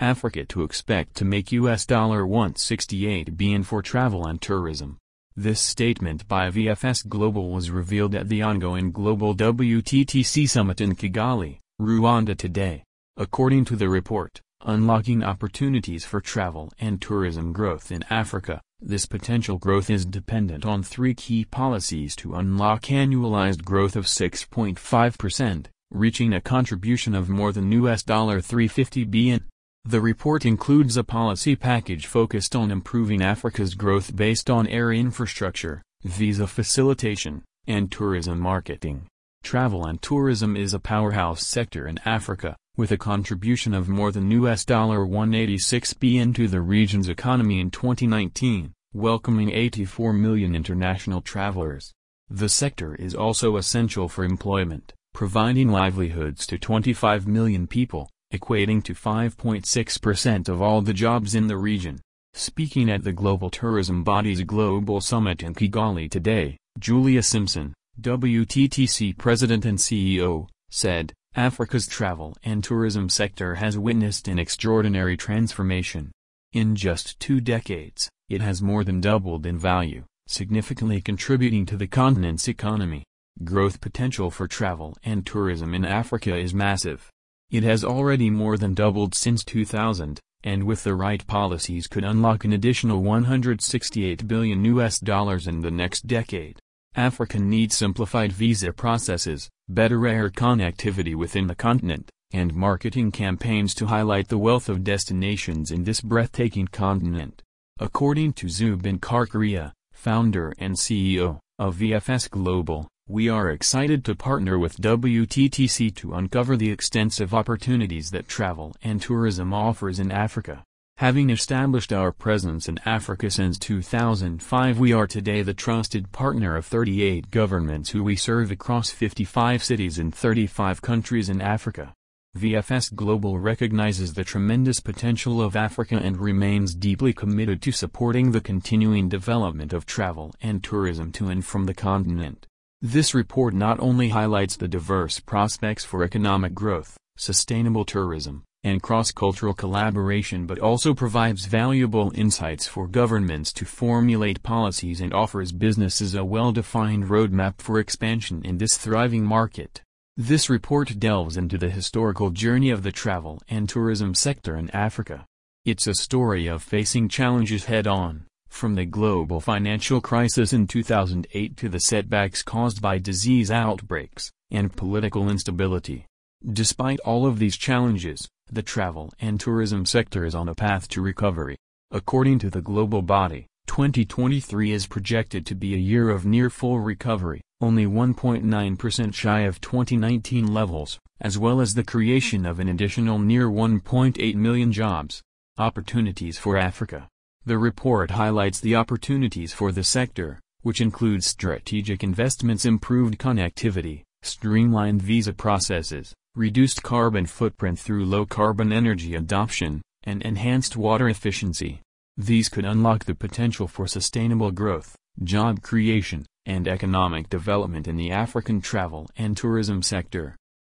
Africa to expect to make US dollar 168 billion for travel and tourism. This statement by VFS Global was revealed at the ongoing Global WTTC Summit in Kigali, Rwanda today. According to the report, unlocking opportunities for travel and tourism growth in Africa, this potential growth is dependent on three key policies to unlock annualized growth of 6.5%, reaching a contribution of more than US dollar 350 billion. The report includes a policy package focused on improving Africa's growth based on air infrastructure, visa facilitation, and tourism marketing. Travel and tourism is a powerhouse sector in Africa, with a contribution of more than US dollar 186 billion to the region's economy in 2019, welcoming 84 million international travelers. The sector is also essential for employment, providing livelihoods to 25 million people, equating to 5.6% of all the jobs in the region. Speaking at the Global Tourism Body's Global Summit in Kigali today, Julia Simpson, WTTC President and CEO, said, Africa's travel and tourism sector has witnessed an extraordinary transformation. In just two decades, it has more than doubled in value, significantly contributing to the continent's economy. Growth potential for travel and tourism in Africa is massive. It has already more than doubled since 2000, and with the right policies could unlock an additional 168 billion US dollars in the next decade. Africa needs simplified visa processes, better air connectivity within the continent, and marketing campaigns to highlight the wealth of destinations in this breathtaking continent. According to Zubin Karkaria, founder and CEO of VFS Global, we are excited to partner with WTTC to uncover the extensive opportunities that travel and tourism offers in Africa. Having established our presence in Africa since 2005 we are today the trusted partner of 38 governments who we serve across 55 cities in 35 countries in Africa. VFS Global recognizes the tremendous potential of Africa and remains deeply committed to supporting the continuing development of travel and tourism to and from the continent. This report not only highlights the diverse prospects for economic growth, sustainable tourism, and cross-cultural collaboration but also provides valuable insights for governments to formulate policies and offers businesses a well-defined roadmap for expansion in this thriving market. This report delves into the historical journey of the travel and tourism sector in Africa. It's a story of facing challenges head-on, from the global financial crisis in 2008 to the setbacks caused by disease outbreaks and political instability. Despite all of these challenges, the travel and tourism sector is on a path to recovery. According to the global body, 2023 is projected to be a year of near full recovery, only 1.9% shy of 2019 levels, as well as the creation of an additional near 1.8 million jobs. Opportunities for Africa the report highlights the opportunities for the sector, which includes strategic investments improved connectivity, streamlined visa processes, reduced carbon footprint through low-carbon energy adoption, and enhanced water efficiency. These could unlock the potential for sustainable growth, job creation, and economic development in the African travel and tourism sector.